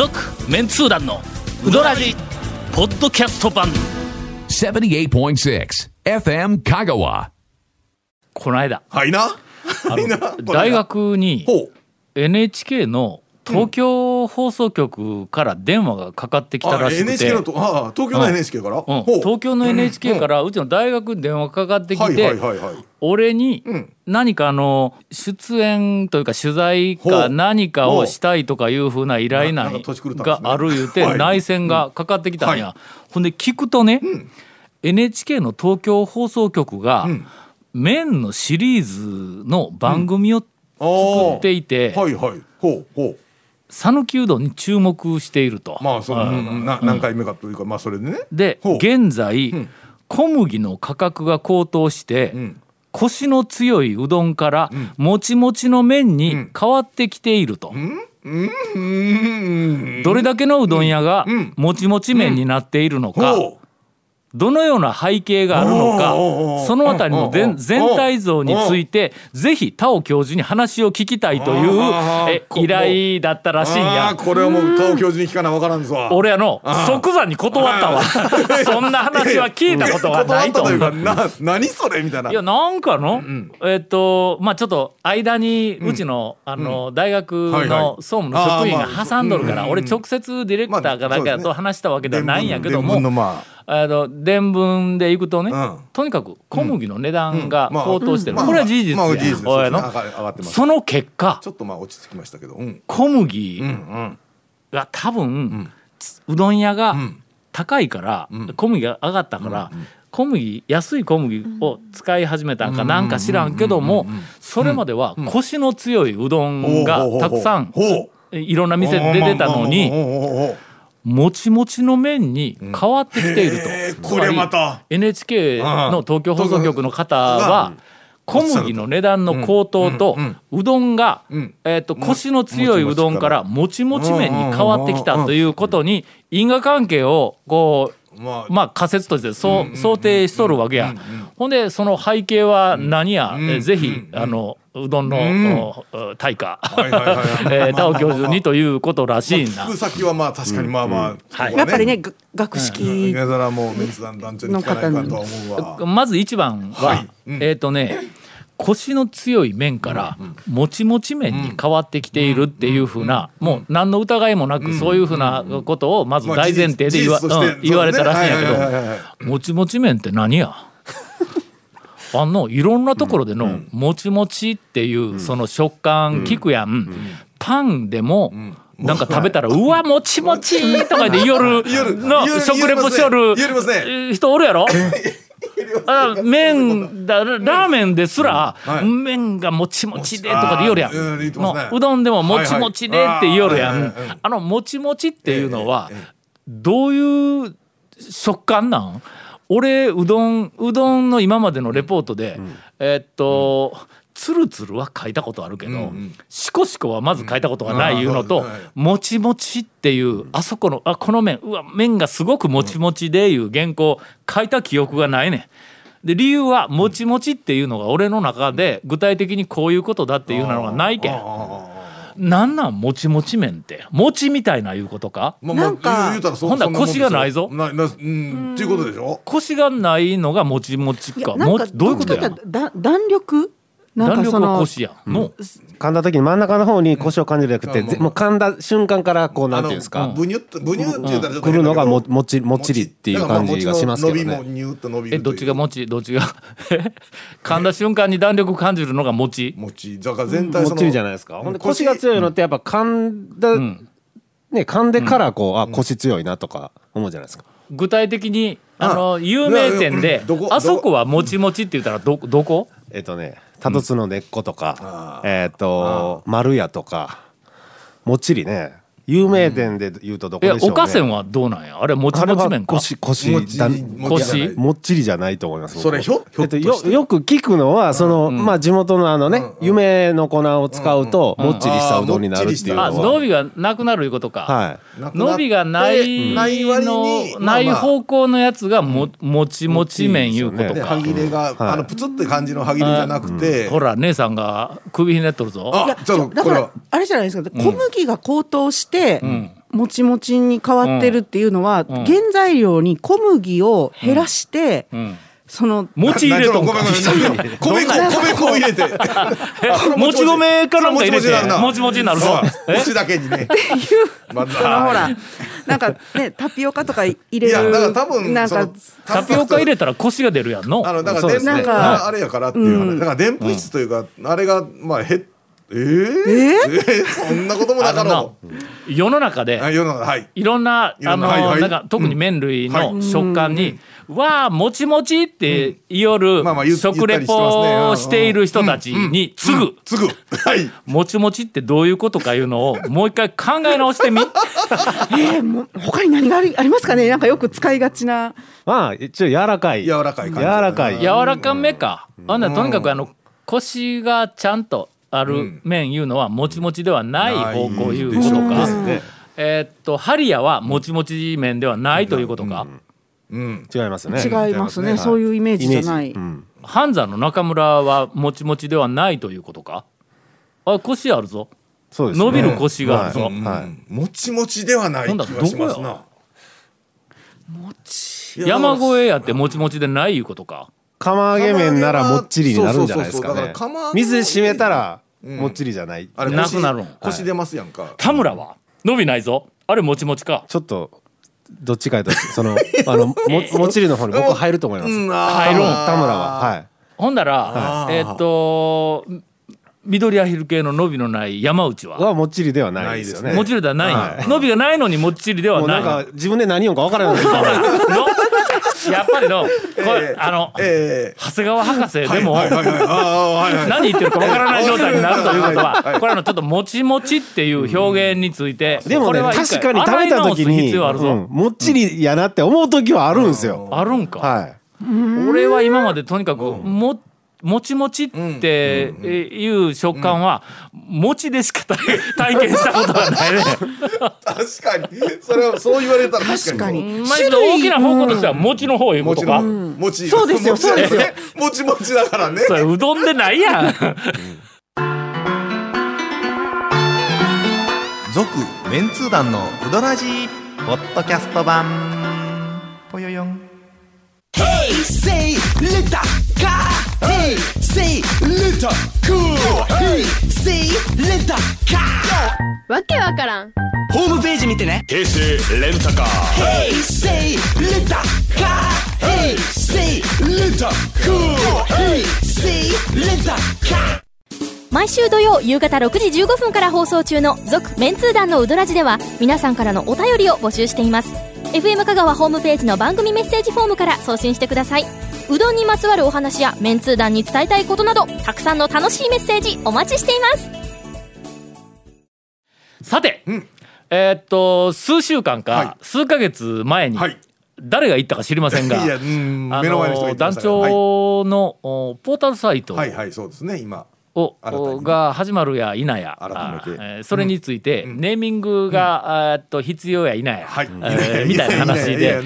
続メンツー団のウドラジポッドキャスト版78.6 FM Kagawa. この間はいな。あの 大学にほう。NHK の東京放送局から電話がかかってきたあらしくて、とあ東京の NHK から？うん。東京の NHK からうちの大学に電話かかってきて。俺にん。何かあの出演というか取材か何かをしたいとかいうふうな依頼なんがある言うてはい。内線がかかってきたんや、はほんで聞くとね、NHK の東京放送局が麺のシリーズの番組を作っていてはいはい。ほうほう。讃岐うどんに注目していると。まあその、う何回目かというかまあそれでね。で現在、小麦の価格が高騰して、ん。コシの強いうどんから、もちもちの麺に変わってきていると、どれだけのうどん屋がもちもち麺になっているのか。どのような背景があるのかそのあたりの全体像についてぜひ田尾教授に話を聞きたいというえ依頼だったらしいんや。これはもう田尾教授に聞かなわからんぞ。俺あの即座に断ったわそんな話は聞いたことがないと何それみたいな。いやなんかの、えっとまあちょっと間にうちの,、あの大学の総務の職員が挟んどるから、俺直接ディレクターかなんかと話したわけではないんやけども、の伝聞で行くとね、うん。とにかく小麦の値段がまあ高騰してる、まあこれは事実や、まます。その結果ちょっとまあ落ち着きましたけど。うん。小麦うんうん。が多分、うどん屋がん。高いから、小麦が上がったから、小麦安い小麦を使い始めたんかなんか知らんけどもそれまではコシの強いうどんがたくさんいろんな店で出てたのにもちもちの麺に変わってきていると。これまた。NHK の東京放送局の方は小麦の値段の高騰とうどんがん。えーとコシの強いうどんからもちもち麺に変わってきたということに因果関係をこうまあまあ仮説としてそう想定しとるわけや。ほんでその背景は何や、えーぜひあのうどんの、お大家、はいはいはいはい。えー田尾教授にということらしいんだ聞く。先はまあ確かにまあまあ、はい。やっぱりね、が学識梅皿もメンツ団団長に聞かないかとは思うわ。まず一番は、はい。うん。えっ、とねコシの強い麺からもちもち麺に変わってきているっていうふうなもう何の疑いもなくそういうふうなことをまず大前提で言わ,、言われたらしいんやけどもちもち麺って何や？あのいろんなところでのもちもちっていうその食感聞くやん、パンでもなんか食べたら「うわもちもち!」とかで夜 の食レポしよる人おるやろ？あ麺だ ラーメンですら、はい。麺がもちもちでとかで言おるやん、うどん。でももちもちでって言おるやん、あのもちもちっていうのはどういう食感なん。俺うどん。うどん。の今までのレポートで、えーっと、つるつるは書いたことあるけど、しこしこはまず書いたことがないいうのと、うん。もちもちっていうあそこのあこの麺うわ麺がすごくもちもちでいう原稿書いた記憶がないねん。で理由はもちもちっていうのが俺の中で具体的にこういうことだっていうのがないけん。なんなんもちもち麺って。餅みたいないうことか？まあまあなんか言うたらそほんな腰がないぞ。ななうんっていうことでしょ？コシがないのがもちもちか。もどういうことや？弾力弾力はコシやん。の、噛んだ時に真ん中の方に腰を感じるじゃなくて、ぜもう噛んだ瞬間からこうなんていうんですか、ブニュッとブニュッって言うたらちょっと来るのがももちもっちりっていう感じがしますけどね。だからまあ餅の伸びもニューッと伸びるえどっちがもちどっちが？噛んだ瞬間に弾力感じるのがもち。餅だから全体そのもっちりじゃないですか、ほんで腰が強いのってやっぱ噛んだ、ね噛んでからこう、あ腰強いなとか思うじゃないですか。具体的にあのあ有名店であそこはもちもちって言ったらどどこ？えっ、とねタトツの根っことか、えっ、と丸屋とかもっちりね有名店で言うとどこえでしょうね、おかせんはどうなんや？あれもちもち麺か？腰腰も腰？もっちりじゃないと思います僕。それひょひょえっと、よよく聞くのはその、まあ地元のあのね、夢の粉を使うと、もっちりしたうどんになるっていうのは、あ伸びがなくなるいうことか、はい。伸びがないない割のにまあまあ。ない方向のやつがももちもち麺いうことでか、歯切れが、あのプツって感じの歯切れじゃなくて、ほら姉さんが首ひねっとるぞ。あちょっとだからこれは。あれじゃないですか。小麦が高騰して、もちもちに変わってるっていうのは、ん。原材料に小麦を減らして、ん。その餅入れとんか。米粉米粉 を入れて。えもち米かなんか入れて。ももちちもちになるぞそう。餅だけにね。まそのほら。なんかねタピオカとか入れる。いやだから多分なんかタピオカ入れたらコシが出るやんの。あのだからそうですね。でんぷんがあれやからっていう話。だからでんぷん質というかあれがまあ減っえー、えー？そんなこともなかろ世の中でうはい世の中はい。いろんな、あの、はいはい。なんか、特に麺類うんの食感に、わあ、もちもちって言おるまあまあ言う食レポをしている人たちに次。ぐ、すぐ。はい。もちもちってどういうことかいうのを、もう一回考え直してみ。えー、もう他に何がありありますかね？なんかよく使いがちな。まあ一応柔らかい。柔らかい感じ。柔らかい。柔らかめか。ほんならとにかくあの、コシがちゃんとある麺いうのは、もちもちではない方向いうことか。ね。えーっと、ハリヤはもちもち麺ではないということか。うん。違いますね。違いますね、はいそういうイメージじゃない、うん。半山の中村はもちもちではないということか。あ腰あるぞ。そうですね。伸びる腰があるぞ、はい。はい。もちもちではない気がしますな。山越えやってもちもちでないいうことか釜揚げ麺ならもっちりになるんじゃないですかね。水で締めたらもっちりじゃない、あれ腰なくなるん。腰出ますやんか。田村は？伸びないぞ。あれもちもちか。ちょっとどっちかとそのあのも もっちりの方に僕入ると思います、入るん田村は。はい。ほんなら、はいえーっと緑アヒル系の伸びのない山内は？はもっちりではないですよね。もちろんではない、はい。伸びがないのにもっちりではもうなないんか自分で何をか分からない。のやっぱりのこれ、えーあの、え長谷川博士えでも、何言ってるかわからない状態になるということは、はいこれあのちょっともちもちっていう表現について、でも確かに食べた時に、もっちりやなって思う時はあるんですよ、あるんか。はい。俺は今までとにかくももちもちっていう食感は餅でしか体 体験したことがないね。確かに。それはそう言われたら確かに。確かに。まあ大きな方向としては餅の方いうことか。もちろんもちそうですよそうですよ。もちもちだからね。それうどんでないやん。続メンツー団のウドラジーポッドキャスト版。ぽよよん。Say little car. Hey, say little cool. Hey, say little car. わけわからんホームページ見てね。平成レンタカー。Hey, say little car. Hey, say little cool. Hey, say little car. 毎週土曜夕方6時15分から放送中の「続・メンツー団のウドラジ」では皆さんからのお便りを募集しています FM 香川ホームページの番組メッセージフォームから送信してくださいうどんにまつわるお話やメンツー団に伝えたいことなどたくさんの楽しいメッセージお待ちしています。さて、えーっと数週間か、はい。数ヶ月前に、はい。誰が言ったか知りませんが 団したから。はい長の、おポータルサイトはいはいそうですね今を、が始まるや否や。それについて、ネーミングが、えーっと必要や否や、はい。えーみたいな話で。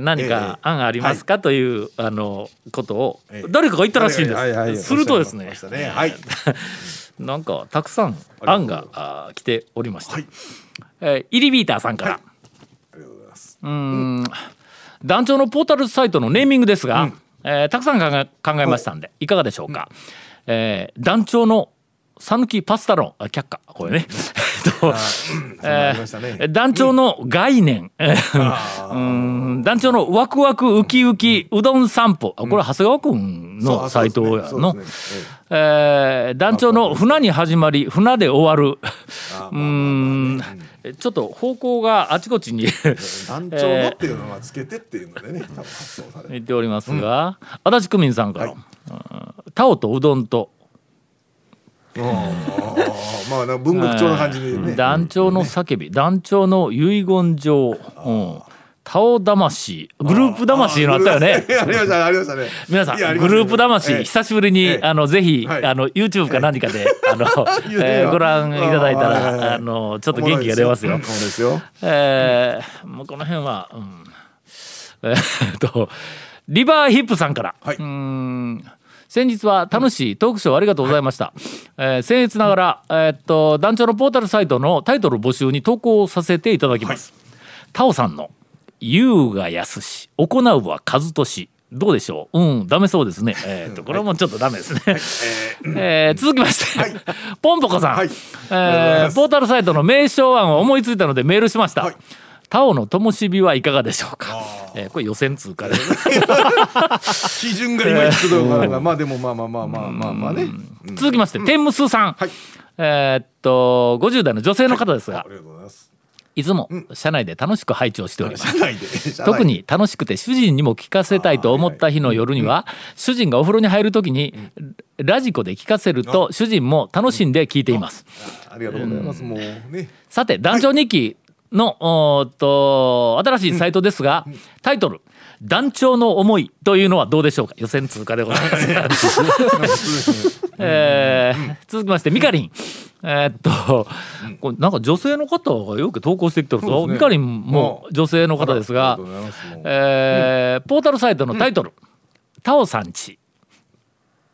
何か案ありますかかという、あのことをええ誰かが言ったらしいんです。するとですね。なんかたくさん案が来ておりました。はい。えーイリビーターさんから、団長のポータルサイトのネーミングですが、えーたくさん考え考えましたんでい。かがでしょうか、えー団長の讃岐パスタ論あ却下。これね。とえー団長の概念。えー。うーん。団長のワクワクウキウキうどん散歩。あこれ長谷川君のサイトやの、そうですね。えー団長の船に始まり船で終わる。うーん。ちょっと方向があちこちに。団長のっていうのはつけてっていうのでね。多分発想される。言っておりますが、足立区民さんから、はい。うんタオとうどんと。まあ文学調な感じでね。団長の叫び、団長の遺言状、うん、タオ魂。グループ魂のあったよね。ありました。ねありましたね。皆さんグループ魂、ええ。久しぶりに、ええ。あのぜひ、はい。あの YouTube か何かで あの、えーご覧いただいたらあのちょっと元気が出ますよ。そうですよ。えーもうこの辺は、うん、えーっとリバーヒップさんから、はい。うーん先日は楽しいトークショーありがとうございました、えー僭越ながら、えーっと団長のポータルサイトのタイトル募集に投稿させていただきます、タオさんの「優雅康し行うは和俊」どうでしょう？うんダメそうですね。えーっとこれもちょっとダメですね、えー続きまして、ポンポコさん、はい。えーポータルサイトの名称案を思いついたのでメールしました、はいタオの灯火はいかがでしょうか、えーこれ予選通過で 基準がいまいちどうか。なんかまあでもまあまあまあまあまあまあね。続きまして、天むすさん、はい。えーっと50代の女性の方ですが、ありがとうございます。いつも車内で楽しく拝聴しております、特に楽しくて主人にも聞かせたいと思った日の夜には主人がお風呂に入る時にラジコで聞かせると主人も楽しんで聞いています。ありがとうございます。もうね。さて団長日記の、おーっと新しいサイトですが、タイトル「団長の思い」というのはどうでしょうか？予選通過でございます。えー続きましてミカリン。えーっと、これなんか女性の方がよく投稿してきてるぞ、そうですね。ミカリンも女性の方ですがえーポータルサイトのタイトル「タオさんち」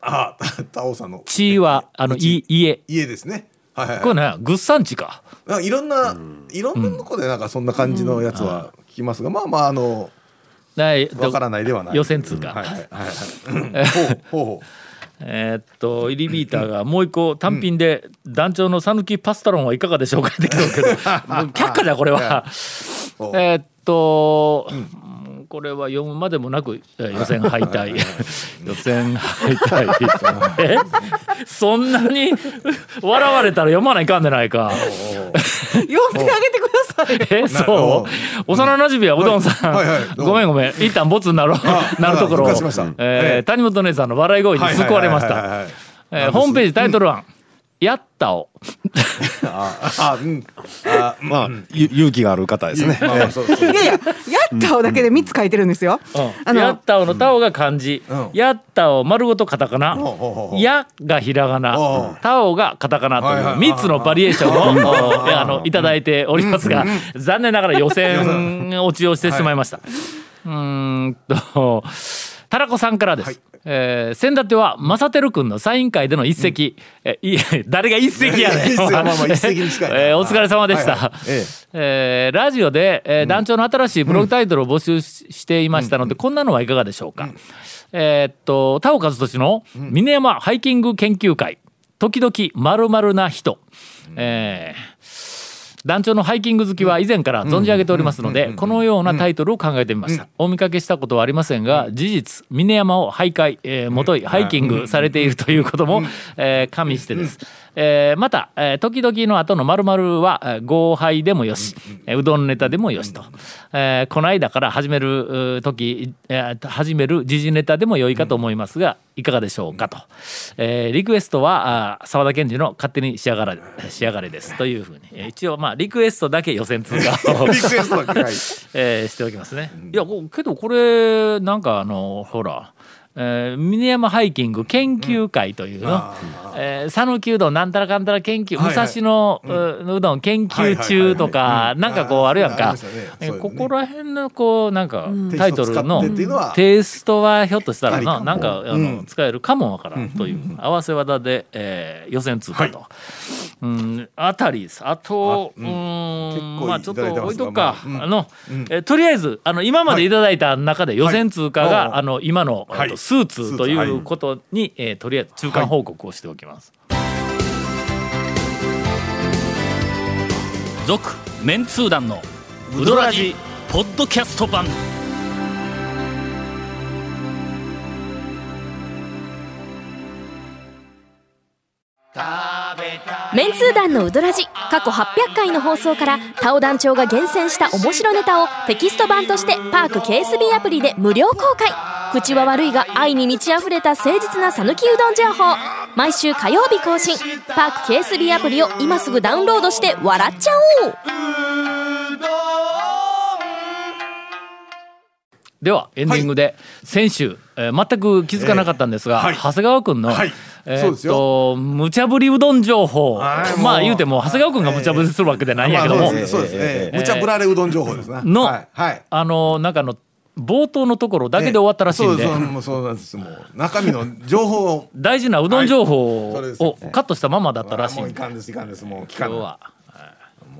あタオさんの「ち」はあのい家。家ですね。はいはいはい。これねグッサンチか。なんかいろんな、いろんなとこでなんかそんな感じのやつは聞きますが、まあまああのねわからないではない。予選通過。はいはいはい。はい。ほうほうほえーっとイリビーターがもう一個単品で団長の讃岐パスタロンはいかがでしょうかって来てるけど 却下じゃこれは。えーっと、これは読むまでもなくえー予選敗退。予選敗退。え？そんなに笑われたら読まないかんでないか。呼んであげてください。えそう？幼馴染はうどんさん、はい。はい。はいごめんごめん。一旦ボツになろう。あなるところを。復活しました。えーええ。谷本姉さんの笑い声に救われました。ホームページタイトル案「やったをあうん。あうん。まあゆ勇気がある方ですね。まあまあそうそういやいや、やったをだけで三つ書いてるんですよ。あのやったおのたおが漢字、うん。やったお丸ごとカタカナ、やがひらがうなん。たおがカタカナとはいう3つのバリエーションをおあのいただいておりますが残念ながら予選落ちをしてしまいました。うーんとタラコさんからです。はい。えー、先立ては正輝君のサイン会での一席、え誰が一席やねん。いやいや一席まあまあ一席に近いな。えーお疲れ様でした、はいはい。ええ。ーラジオで、えー団長の新しいブログタイトルを募集ししていましたので、こんなのはいかがでしょうか、えーっと田尾和俊の峰山ハイキング研究会。時々まるまるな人、えー団長のハイキング好きは以前から存じ上げておりますのでこのようなタイトルを考えてみました。お見かけしたことはありませんが事実峰山を徘徊、えーもといハイキングされているということも、えー加味してです、えーまた、えー時々の後の〇〇はえー合杯でもよし、えーうどんネタでもよしと、えーこの間から始める時、えー始める時事ネタでも良いかと思いますが、いかがでしょうかと、えーリクエストは澤田研二の勝手に仕上がら仕上がれですというふうに、えー一応まあリクエストだけ予選通過を リクエストだけはい。えーしておきますね。いやけどこれなんかあのほら。えー、峰山ハイキング研究会というの。えー讃岐、うどんなんたらかんたら研究、はいはい。武蔵野、ううどん研究中とか、はいはいはいはい。なんかこうあるやんか。ね。ね。ここら辺のこうなんかタイトルのテイストはテイストはひょっとしたらななんかあの、うん。使えるかもわからんという合わせ技で、えー予選通過と、うんあたりです。あとうあうんまあちょっと置いとくか、まあうんあの、えーとりあえずあの今までいただいた中で予選通過が、はい。あの今の、はい。えっとスーツということに、えーとりあえず中間報告をしておきます。続、メンツー団のウドラジポッドキャスト版。メンツー団のウドラジ過去800回の放送からタオ団長が厳選した面白ネタをテキスト版としてパーク KSB アプリで無料公開。口は悪いが愛に満ち溢れた誠実な讃岐うどん情報。毎週火曜日更新。パーク KSB アプリを今すぐダウンロードして笑っちゃおう。ではエンディングで、先週、えー全く気づかなかったんですが、えーはい。長谷川君の、はいえーっそうですと無茶ぶりうどん情報。まあ言うても長谷川君が無茶ぶりするわけでないんやけども、まあそうですね。無茶ぶられうどん情報ですねのはいはい。あのなんかあの冒頭のところだけで終わったらしいんで、そうそうなんです。もう中身の情報を。大事なうどん情報をカットしたままだったらしい。もういんでかんですいかんです。もう聞かない。今日はえ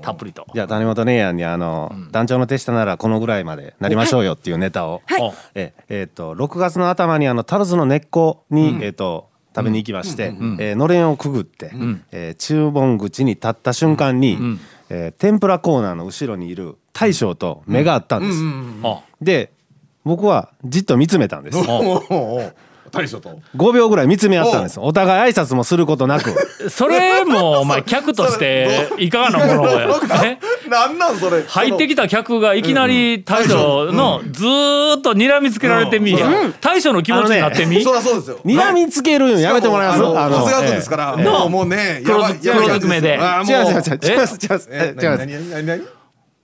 ーたっぷりと。じゃあ谷本姉やんにあの、団長の手下ならこのぐらいまでなりましょうよっていうネタを、はい。ええーと6月の頭にあのタルズの根っこに、えー、と食べに行きまして、えーのれんをくぐって、えー注文口に立った瞬間に、えー天ぷらコーナーの後ろにいる大将と目が合ったんです、あ。で僕はじっと見つめたんです。おおおお 大将と。5秒ぐらい見つめ合ったんです。お互い挨拶もすることなく。それもお前客としていかがなものやねなんなんそれ？入ってきた客がいきなり大将のずーっと睨みつけられてみ大将の気持ちになってみ？そりゃそうですよ。睨みつけるんやめてもらいます長谷川君ええですからええ。もうもうね黒ずくめで。違う違う違う違う違う違う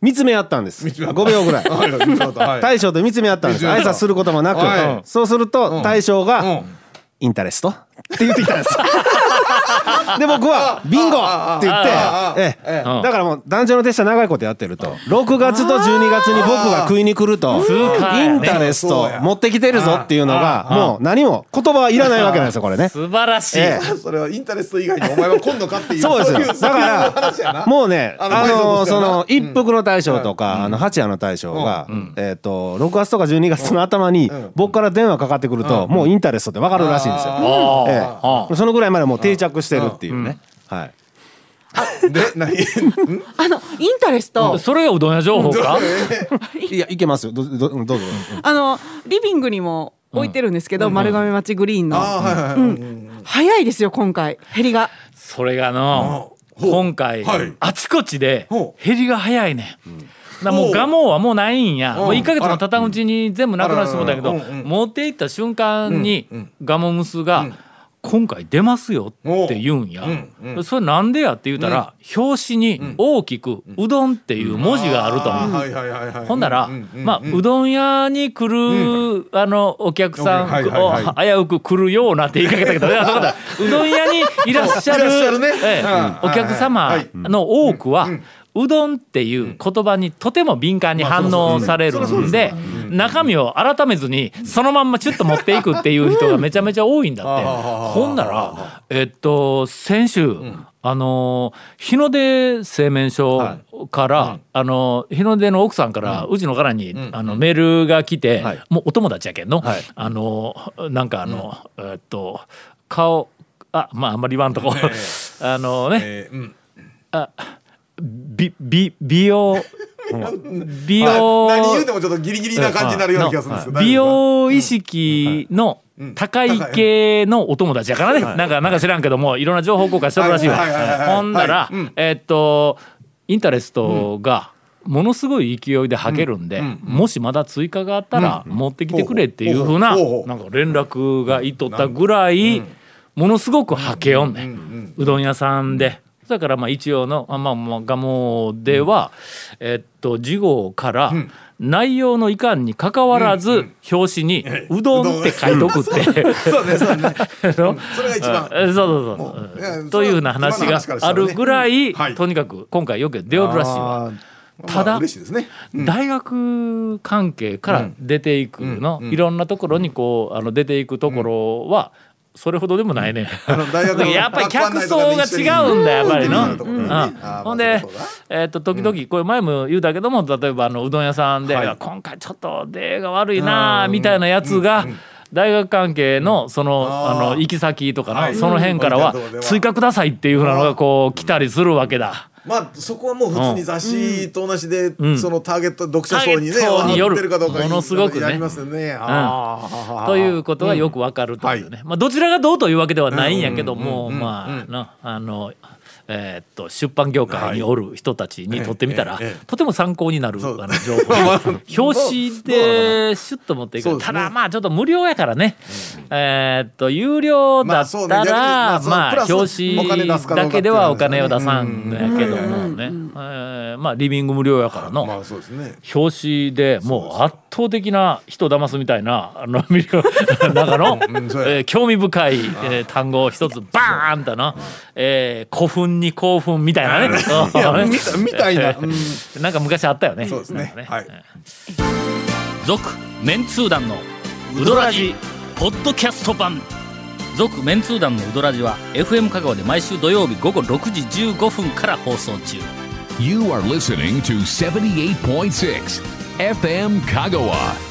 見つめ合ったんです。5秒ぐら い。大将と見つめ合ったんです。挨拶することもなく、はい。そうすると大将がうん「インタレスト?」って言ってきたんです で僕は「ビンゴ!」って言ってええええだからもう団長の手下長いことやってると6月と12月に僕が食いに来るとーインタレスト持ってきてるぞっていうのがもう何も言葉はいらないわけなんですよこれね。素晴らしい、ええそれはインタレスト以外にお前は来んのかっていうそうですよいだからもうねあのその一服の大将とかあの八夜の大将がえっと6月とか12月の頭に僕から電話かかってくるともうインタレストって分かるらしいんですよ。あえ。あえそのぐらいまでもう定着してるっていうね。はい。で何？あのインタレスト、それがうどん屋情報か？いやいけますよ。どどどうぞ。あのリビングにも置いてるんですけど、丸亀町グリーンの、あーはいはいはい。うん。早いですよ今回。減りが。それがの今回、はい。あちこちでほ減りが早いねん。だもう蒲生はもうないんや、うん。もう1か月も経たんうちに全部なくなってしもうたけど、持っていった瞬間に蒲生娘が、今回出ますよって言うんや、う。んうん。それなんでやって言うたら、表紙に大きく「うどん」っていう文字があると、あーはいはいはいはい。ほんなら、うんうんまあ、うどん屋に来る、あのお客さんはいはいはい。を危うく来るようなって言い かけたけどうどん屋にいらっしゃる ね。ええうん。お客様の多くは、うどんっていう言葉にとても敏感に反応されるんで中身を改めずにそのまんまチュッと持っていくっていう人がめちゃめちゃ多いんだって。ほんならえっと先週あの日の出製麺所からあの日の出の奥さんからうちのからにあのメールが来てはい。もうお友達やけんのはい。あのなんかあのえっと顔あまああんまり言わんとこ。あのね。えーうん。美美美容美まあ容。何言うてもちょっとギリギリな感じになるような気がするんですけど美容意識の高い系のお友達やからね、なんかなんか知らんけどもい。ろんな情報交換してるらしいわ、ほんなら、えっとインタレストがものすごい勢いではけるんで、もしまだ追加があったら持ってきてくれっていうふうななんか連絡がいっとったぐらいものすごくはけよんね。ん。うどん屋さんで。だからまあ一応のあまあまあ蒲生では、えっと次号から内容のいかんにかかわらず表紙に「うどん」って書いとくって。そうねそう それが一番。えそうそうそう。というふうな話があるぐらい、とにかく今回よく出おるらしいわ。ただ大学関係から出ていくの、いろんなところにこうあの出ていくところはそれほどでもないね。あの大学の やっぱり客層が違うんだやっぱりの。ほんでえっと時々これ前も言うたけども例えばあのうどん屋さんではい。今回ちょっと出が悪いなあみたいなやつが大学関係のそのあの行き先とかはい。のその辺からはうん追加くださいっていうふうなのがこう来たりするわけだ。まあそこはもう普通に雑誌と同じで、ん。そのターゲット読者層にね合ってるかどうかものすごくね。ますよね。あー。ということがよくわかるというね、まあどちらがどうというわけではないんやけども、まあのあのえーっと出版業界におる人たちにとってみたら、ええええとても参考になるあの情報。表紙でシュッと持っていく、ね。ただまあちょっと無料やからね、えーっと有料だったら、まあそうね。まあまあ表紙だけではお金を出さ話ん。やけどもね、えーまあリビング無料やからの。まあそうですね。表紙でもう圧倒的な人騙すみたいなあの 中の、うん。えー興味深い、えー単語を一つバーンとな、えー古墳に興奮みたいなね。みたみたいな。うん。なんか昔あったよね。そうですね。なんかはい。続メンツー団のウドラジポッドキャスト版。続メンツー団のウドラジは FM 香川で毎週土曜日午後6時15分から放送中。You are listening to 78.6 FM Kagawa.